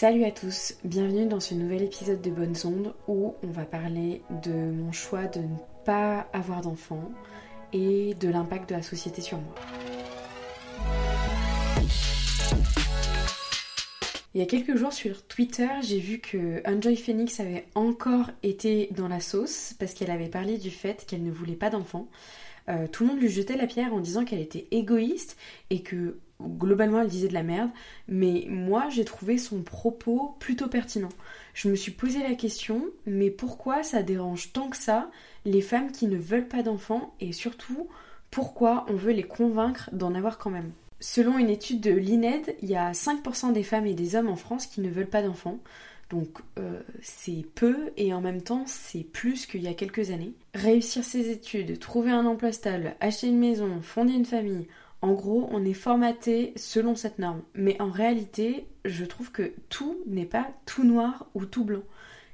Salut à tous, bienvenue dans ce nouvel épisode de Bonnes Ondes où on va parler de mon choix de ne pas avoir d'enfants et de l'impact de la société sur moi. Il y a quelques jours sur Twitter, j'ai vu que Enjoy Phoenix avait encore été dans la sauce parce qu'elle avait parlé du fait qu'elle ne voulait pas d'enfants. Euh, tout le monde lui jetait la pierre en disant qu'elle était égoïste et que globalement elle disait de la merde, mais moi j'ai trouvé son propos plutôt pertinent. Je me suis posé la question, mais pourquoi ça dérange tant que ça les femmes qui ne veulent pas d'enfants et surtout pourquoi on veut les convaincre d'en avoir quand même? Selon une étude de l'INED, il y a 5% des femmes et des hommes en France qui ne veulent pas d'enfants. Donc euh, c'est peu et en même temps c'est plus qu'il y a quelques années. Réussir ses études, trouver un emploi stable, acheter une maison, fonder une famille, en gros on est formaté selon cette norme. Mais en réalité je trouve que tout n'est pas tout noir ou tout blanc.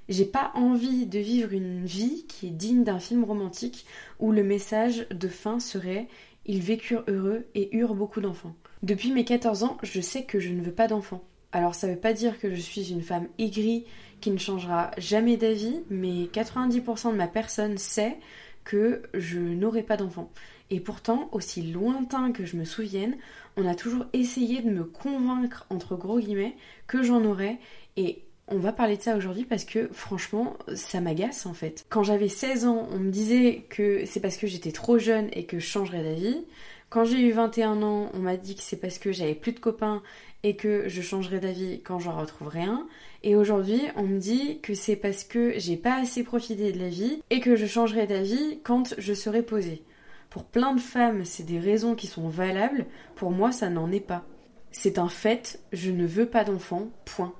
J'ai pas envie de vivre une vie qui est digne d'un film romantique où le message de fin serait ils vécurent heureux et eurent beaucoup d'enfants. Depuis mes 14 ans, je sais que je ne veux pas d'enfants. Alors ça veut pas dire que je suis une femme aigrie qui ne changera jamais d'avis, mais 90% de ma personne sait que je n'aurai pas d'enfants. Et pourtant, aussi lointain que je me souvienne, on a toujours essayé de me convaincre, entre gros guillemets, que j'en aurais. Et on va parler de ça aujourd'hui parce que franchement, ça m'agace en fait. Quand j'avais 16 ans, on me disait que c'est parce que j'étais trop jeune et que je changerais d'avis. Quand j'ai eu 21 ans, on m'a dit que c'est parce que j'avais plus de copains et que je changerai d'avis quand j'en retrouverai un. Et aujourd'hui, on me dit que c'est parce que j'ai pas assez profité de la vie et que je changerai d'avis quand je serai posée. Pour plein de femmes, c'est des raisons qui sont valables. Pour moi, ça n'en est pas. C'est un fait, je ne veux pas d'enfants, point.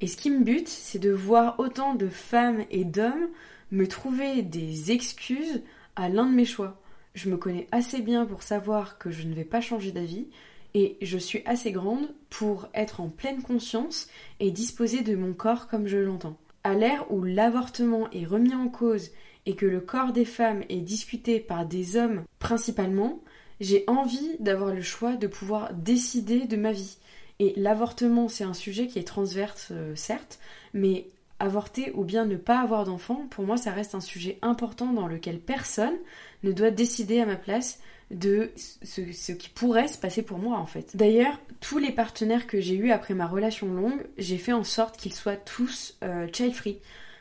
Et ce qui me bute, c'est de voir autant de femmes et d'hommes me trouver des excuses à l'un de mes choix. Je me connais assez bien pour savoir que je ne vais pas changer d'avis et je suis assez grande pour être en pleine conscience et disposer de mon corps comme je l'entends. À l'ère où l'avortement est remis en cause et que le corps des femmes est discuté par des hommes principalement, j'ai envie d'avoir le choix de pouvoir décider de ma vie. Et l'avortement, c'est un sujet qui est transverse, euh, certes, mais avorter ou bien ne pas avoir d'enfant, pour moi, ça reste un sujet important dans lequel personne ne doit décider à ma place de ce, qui pourrait se passer pour moi en fait. D'ailleurs, tous les partenaires que j'ai eus après ma relation longue, j'ai fait en sorte qu'ils soient tous euh, child free.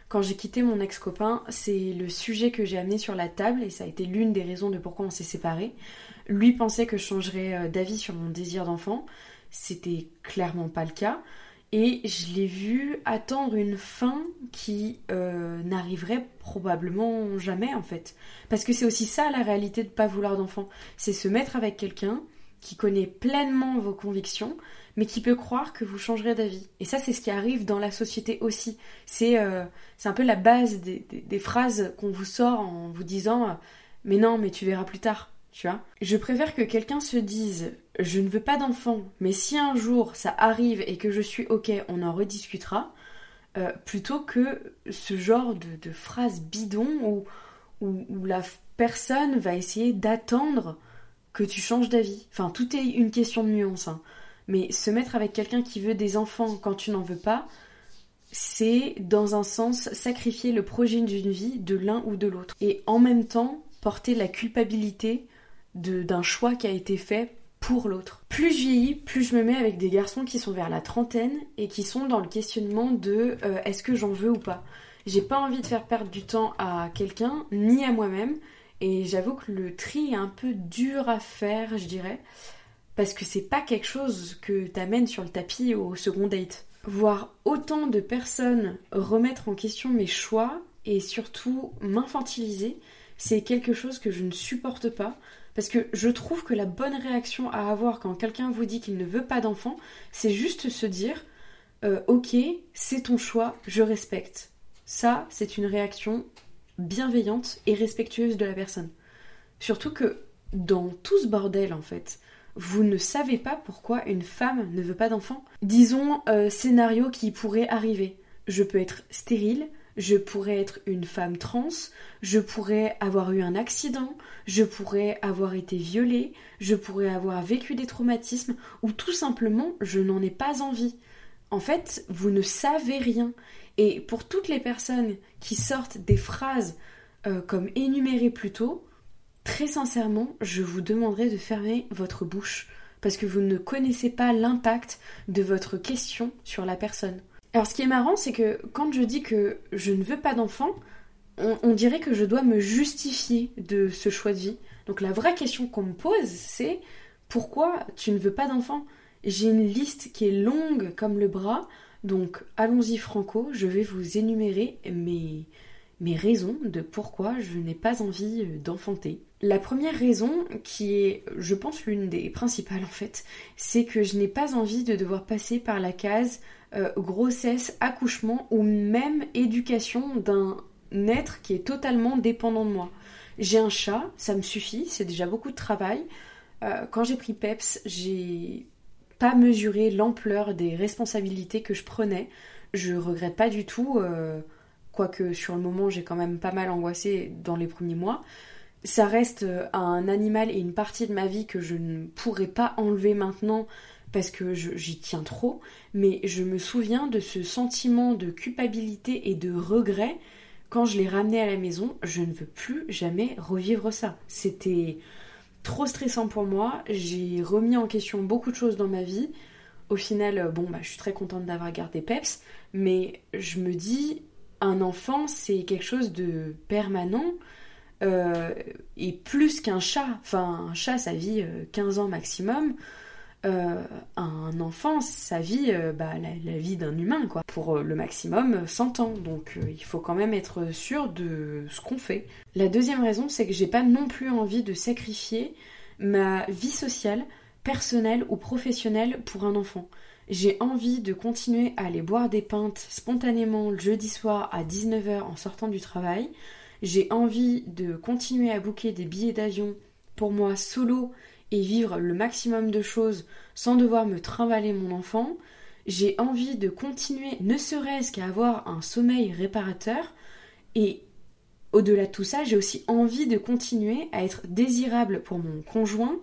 Quand j'ai quitté mon ex-copain, c'est le sujet que j'ai amené sur la table et ça a été l'une des raisons de pourquoi on s'est séparés. Lui pensait que je changerais euh, d'avis sur mon désir d'enfant. C'était clairement pas le cas. Et je l'ai vu attendre une fin qui euh, n'arriverait probablement jamais en fait. Parce que c'est aussi ça la réalité de pas vouloir d'enfant. C'est se mettre avec quelqu'un qui connaît pleinement vos convictions, mais qui peut croire que vous changerez d'avis. Et ça, c'est ce qui arrive dans la société aussi. C'est euh, un peu la base des, phrases qu'on vous sort en vous disant Mais non, mais tu verras plus tard. Tu vois Je préfère que quelqu'un se dise je ne veux pas d'enfant, mais si un jour ça arrive et que je suis ok, on en rediscutera, euh, plutôt que ce genre de, de phrase bidon où, où, la personne va essayer d'attendre que tu changes d'avis. Enfin, tout est une question de nuance. Hein. Mais se mettre avec quelqu'un qui veut des enfants quand tu n'en veux pas, c'est dans un sens sacrifier le projet d'une vie de l'un ou de l'autre. Et en même temps, porter la culpabilité d'un choix qui a été fait pour l'autre. Plus je vieillis, plus je me mets avec des garçons qui sont vers la trentaine et qui sont dans le questionnement de euh, est-ce que j'en veux ou pas? J'ai pas envie de faire perdre du temps à quelqu'un, ni à moi-même, et j'avoue que le tri est un peu dur à faire, je dirais, parce que c'est pas quelque chose que t'amènes sur le tapis au second date. Voir autant de personnes remettre en question mes choix et surtout m'infantiliser, c'est quelque chose que je ne supporte pas parce que je trouve que la bonne réaction à avoir quand quelqu'un vous dit qu'il ne veut pas d'enfant, c'est juste se dire euh, Ok, c'est ton choix, je respecte. Ça, c'est une réaction bienveillante et respectueuse de la personne. Surtout que dans tout ce bordel, en fait, vous ne savez pas pourquoi une femme ne veut pas d'enfant. Disons, euh, scénario qui pourrait arriver. Je peux être stérile, je pourrais être une femme trans, je pourrais avoir eu un accident, je pourrais avoir été violée, je pourrais avoir vécu des traumatismes, ou tout simplement je n'en ai pas envie. en fait, vous ne savez rien. Et pour toutes les personnes qui sortent des phrases euh, comme énumérées plus tôt, très sincèrement, je vous demanderai de fermer votre bouche parce que vous ne connaissez pas l'impact de votre question sur la personne. Alors ce qui est marrant, c'est que quand je dis que je ne veux pas d'enfant, on, dirait que je dois me justifier de ce choix de vie. Donc la vraie question qu'on me pose, c'est pourquoi tu ne veux pas d'enfant? J'ai une liste qui est longue comme le bras, donc allons-y franco, je vais vous énumérer mes, mes raisons de pourquoi je n'ai pas envie d'enfanter. La première raison, qui est, je pense, l'une des principales en fait, c'est que je n'ai pas envie de devoir passer par la case euh, grossesse, accouchement ou même éducation d'un être qui est totalement dépendant de moi. J'ai un chat, ça me suffit, c'est déjà beaucoup de travail. Euh, quand j'ai pris PEPS, j'ai pas mesuré l'ampleur des responsabilités que je prenais. Je regrette pas du tout, euh, quoique sur le moment j'ai quand même pas mal angoissé dans les premiers mois. Ça reste un animal et une partie de ma vie que je ne pourrais pas enlever maintenant parce que j'y tiens trop, mais je me souviens de ce sentiment de culpabilité et de regret quand je l'ai ramené à la maison. Je ne veux plus jamais revivre ça. C'était trop stressant pour moi. J'ai remis en question beaucoup de choses dans ma vie. Au final, bon, bah, je suis très contente d'avoir gardé Peps, mais je me dis, un enfant, c'est quelque chose de permanent. Euh, et plus qu'un chat, enfin un chat ça vit 15 euh, ans maximum, euh, un enfant, vie, euh, bah, la, vie d'un humain, quoi. Pour le maximum 100 ans. Donc il faut quand même être sûr de ce qu'on fait. La deuxième raison, c'est que j'ai pas non plus envie de sacrifier ma vie sociale, personnelle ou professionnelle pour un enfant. J'ai envie de continuer à aller boire des pintes spontanément le jeudi soir à 19h en sortant du travail. J'ai envie de continuer à booker des billets d'avion pour moi solo et vivre le maximum de choses sans devoir me trimballer mon enfant, j'ai envie de continuer, ne serait-ce qu'à avoir un sommeil réparateur, et au-delà de tout ça, j'ai aussi envie de continuer à être désirable pour mon conjoint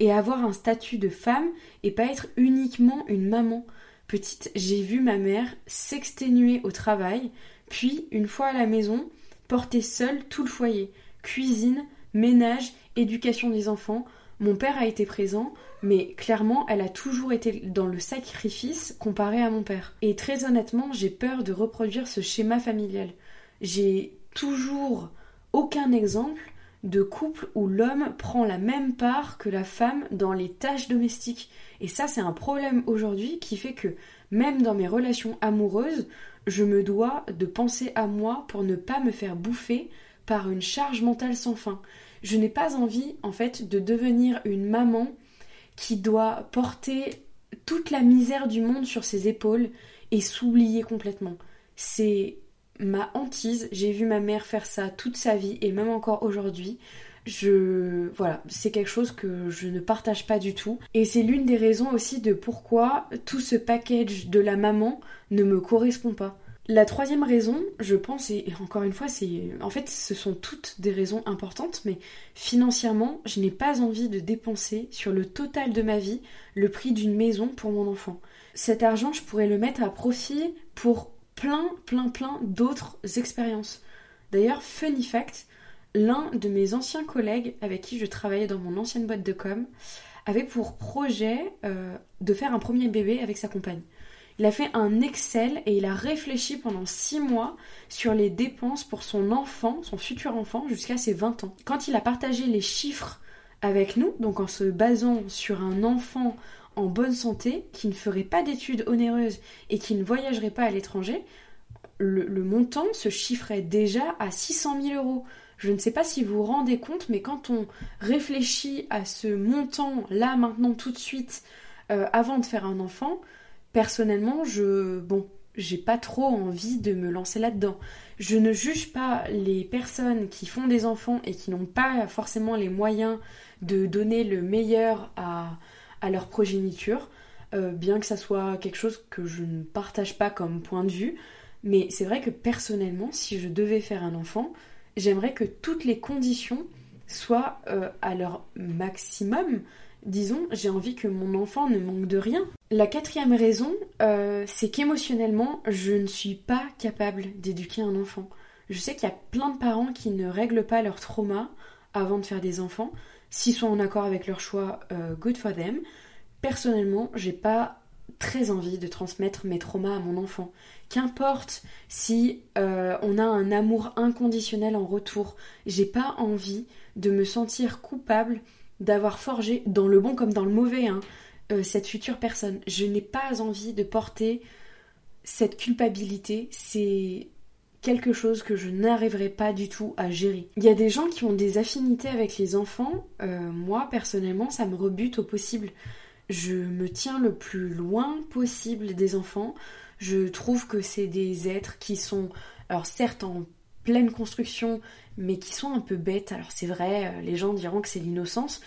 et avoir un statut de femme et pas être uniquement une maman. Petite, j'ai vu ma mère s'exténuer au travail, puis, une fois à la maison, porter seule tout le foyer. Cuisine, ménage, éducation des enfants, mon père a été présent, mais clairement, elle a toujours été dans le sacrifice comparé à mon père. Et très honnêtement, j'ai peur de reproduire ce schéma familial. J'ai toujours aucun exemple de couple où l'homme prend la même part que la femme dans les tâches domestiques. Et ça, c'est un problème aujourd'hui qui fait que même dans mes relations amoureuses, je me dois de penser à moi pour ne pas me faire bouffer par une charge mentale sans fin. Je n'ai pas envie, en fait, de devenir une maman qui doit porter toute la misère du monde sur ses épaules et s'oublier complètement. C'est ma hantise. J'ai vu ma mère faire ça toute sa vie et même encore aujourd'hui. Je voilà, c'est quelque chose que je ne partage pas du tout et c'est l'une des raisons aussi de pourquoi tout ce package de la maman ne me correspond pas. La troisième raison, je pense, et encore une fois, c'est en fait, ce sont toutes des raisons importantes, mais financièrement, je n'ai pas envie de dépenser sur le total de ma vie le prix d'une maison pour mon enfant. Cet argent, je pourrais le mettre à profit pour plein, plein, plein d'autres expériences. D'ailleurs, funny fact, l'un de mes anciens collègues avec qui je travaillais dans mon ancienne boîte de com avait pour projet euh, de faire un premier bébé avec sa compagne. Il a fait un Excel et il a réfléchi pendant 6 mois sur les dépenses pour son enfant, son futur enfant, jusqu'à ses 20 ans. Quand il a partagé les chiffres avec nous, donc en se basant sur un enfant en bonne santé, qui ne ferait pas d'études onéreuses et qui ne voyagerait pas à l'étranger, le, montant se chiffrait déjà à 600 000 euros. Je ne sais pas si vous vous rendez compte, mais quand on réfléchit à ce montant là, maintenant, tout de suite, euh, avant de faire un enfant, personnellement, je bon, j'ai pas trop envie de me lancer là-dedans. Je ne juge pas les personnes qui font des enfants et qui n'ont pas forcément les moyens de donner le meilleur à, leur progéniture, euh, bien que ça soit quelque chose que je ne partage pas comme point de vue. Mais c'est vrai que personnellement, si je devais faire un enfant, j'aimerais que toutes les conditions soient euh, à leur maximum disons, j'ai envie que mon enfant ne manque de rien. La quatrième raison, euh, c'est qu'émotionnellement, je ne suis pas capable d'éduquer un enfant. Je sais qu'il y a plein de parents qui ne règlent pas leur trauma avant de faire des enfants. S'ils sont en accord avec leur choix, euh, good for them. Personnellement, j'ai pas très envie de transmettre mes traumas à mon enfant. Qu'importe si euh, on a un amour inconditionnel en retour, j'ai pas envie de me sentir coupable d'avoir forgé, dans le bon comme dans le mauvais, hein, euh, cette future personne. Je n'ai pas envie de porter cette culpabilité. C'est quelque chose que je n'arriverai pas du tout à gérer. Il y a des gens qui ont des affinités avec les enfants. Euh, moi, personnellement, ça me rebute au possible. Je me tiens le plus loin possible des enfants. Je trouve que c'est des êtres qui sont, alors certes en pleine construction, mais qui sont un peu bêtes. Alors c'est vrai, euh, les gens diront que c'est l'innocence.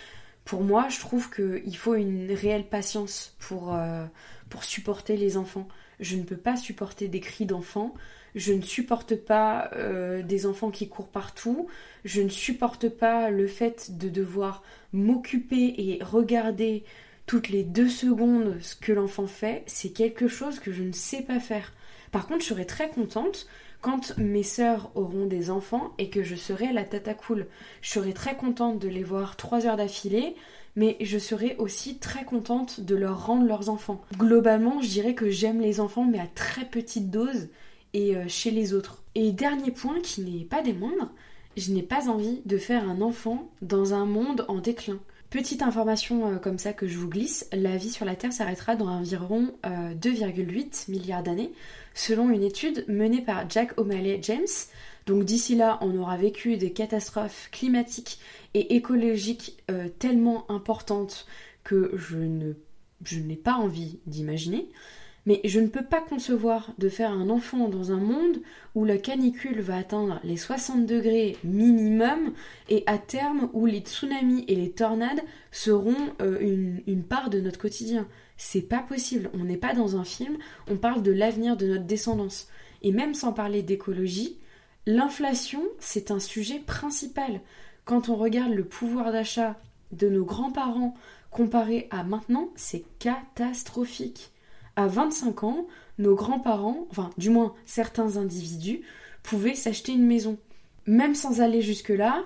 Pour moi, je trouve qu'il faut une réelle patience pour, euh, pour supporter les enfants. Je ne peux pas supporter des cris d'enfants. Je ne supporte pas euh, des enfants qui courent partout. Je ne supporte pas le fait de devoir m'occuper et regarder toutes les deux secondes ce que l'enfant fait. C'est quelque chose que je ne sais pas faire. Par contre, je serais très contente quand mes sœurs auront des enfants et que je serai la tata cool. Je serai très contente de les voir trois heures d'affilée, mais je serai aussi très contente de leur rendre leurs enfants. Globalement, je dirais que j'aime les enfants, mais à très petite dose et euh, chez les autres. Et dernier point qui n'est pas des moindres, je n'ai pas envie de faire un enfant dans un monde en déclin. Petite information euh, comme ça que je vous glisse, la vie sur la Terre s'arrêtera dans environ 2,8 euh, milliards d'années, selon une étude menée par Jack O'Malley James. Donc d'ici là, on aura vécu des catastrophes climatiques et écologiques tellement importantes que je ne je n'ai pas envie d'imaginer. Mais je ne peux pas concevoir de faire un enfant dans un monde où la canicule va atteindre les 60 degrés minimum et à terme où les tsunamis et les tornades seront euh, une, une, part de notre quotidien. C'est pas possible. On n'est pas dans un film, on parle de l'avenir de notre descendance. Et même sans parler d'écologie, l'inflation, c'est un sujet principal. Quand on regarde le pouvoir d'achat de nos grands-parents comparé à maintenant, c'est catastrophique à 25 ans, nos grands-parents, enfin du moins certains individus, pouvaient s'acheter une maison. Même sans aller jusque-là,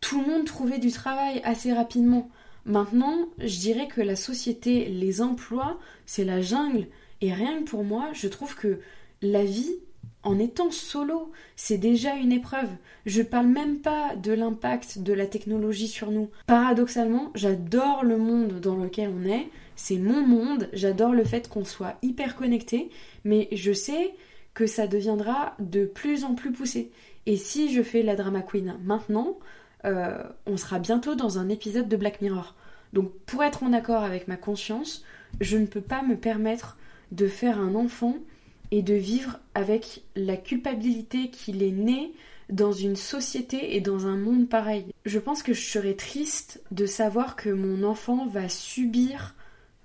tout le monde trouvait du travail assez rapidement. Maintenant, je dirais que la société, les emplois, c'est la jungle. Et rien que pour moi, je trouve que la vie, en étant solo, c'est déjà une épreuve. Je parle même pas de l'impact de la technologie sur nous. Paradoxalement, j'adore le monde dans lequel on est, c'est mon monde, j'adore le fait qu'on soit hyper connecté, mais je sais que ça deviendra de plus en plus poussé. Et si je fais la drama queen maintenant, euh, on sera bientôt dans un épisode de Black Mirror. Donc pour être en accord avec ma conscience, je ne peux pas me permettre de faire un enfant et de vivre avec la culpabilité qu'il est né dans une société et dans un monde pareil. Je pense que je serais triste de savoir que mon enfant va subir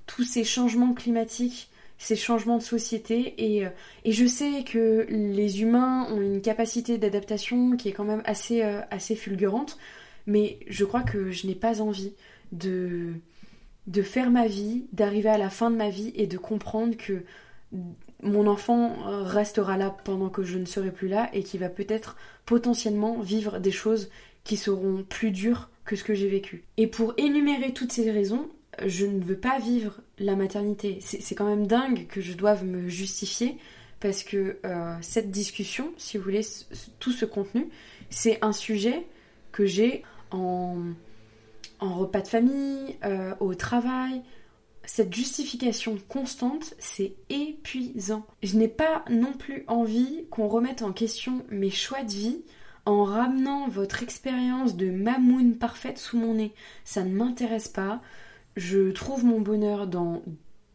tous ces changements climatiques, ces changements de société. Et, euh, je sais que les humains ont une capacité d'adaptation qui est quand même assez, euh, assez fulgurante, mais je crois que je n'ai pas envie de, de faire ma vie, d'arriver à la fin de ma vie et de comprendre que mon enfant restera là pendant que je ne serai plus là et qui va peut-être potentiellement vivre des choses qui seront plus dures que ce que j'ai vécu. Et pour énumérer toutes ces raisons, je ne veux pas vivre la maternité. C'est quand même dingue que je doive me justifier parce que euh, cette discussion, si vous voulez, tout ce contenu, c'est un sujet que j'ai en, en, repas de famille, euh, au travail. Cette justification constante, c'est épuisant. Je n'ai pas non plus envie qu'on remette en question mes choix de vie en ramenant votre expérience de mamoun parfaite sous mon nez. Ça ne m'intéresse pas je trouve mon bonheur dans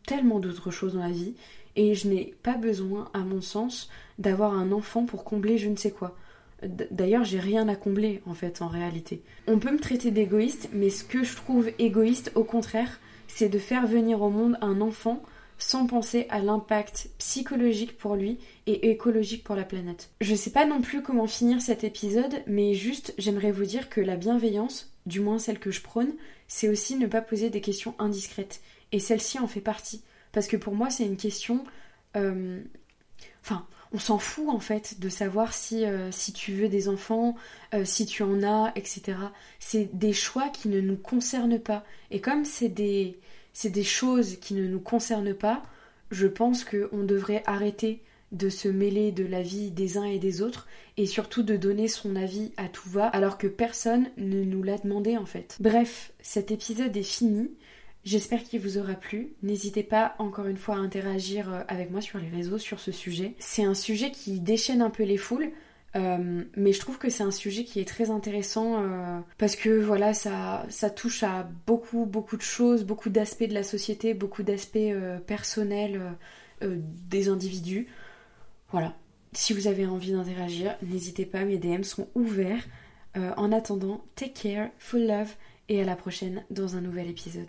tellement d'autres choses dans la vie et je n'ai pas besoin, à mon sens, d'avoir un enfant pour combler je ne sais quoi. D'ailleurs, j'ai rien à combler en fait en réalité. On peut me traiter d'égoïste, mais ce que je trouve égoïste, au contraire, c'est de faire venir au monde un enfant sans penser à l'impact psychologique pour lui et écologique pour la planète. Je sais pas non plus comment finir cet épisode, mais juste j'aimerais vous dire que la bienveillance, du moins celle que je prône, c'est aussi ne pas poser des questions indiscrètes. Et celle-ci en fait partie. Parce que pour moi, c'est une question. euh, Enfin, on s'en fout en fait de savoir si, euh, tu veux des enfants, euh, si tu en as, etc. C'est des choix qui ne nous concernent pas. Et comme c'est des, c'est des choses qui ne nous concernent pas, je pense qu'on devrait arrêter de se mêler de la vie des uns et des autres et surtout de donner son avis à tout va alors que personne ne nous l'a demandé en fait. Bref, cet épisode est fini. J'espère qu'il vous aura plu. N'hésitez pas encore une fois à interagir euh, avec moi sur les réseaux sur ce sujet. C'est un sujet qui déchaîne un peu les foules. euh, mais je trouve que c'est un sujet qui est très intéressant euh, parce que voilà ça, ça touche à beaucoup beaucoup de choses, beaucoup d'aspects de la société, beaucoup d'aspects personnels des individus. Voilà. Si vous avez envie d'interagir, n'hésitez pas, mes DM seront ouverts. En attendant, take care, full love et à la prochaine dans un nouvel épisode.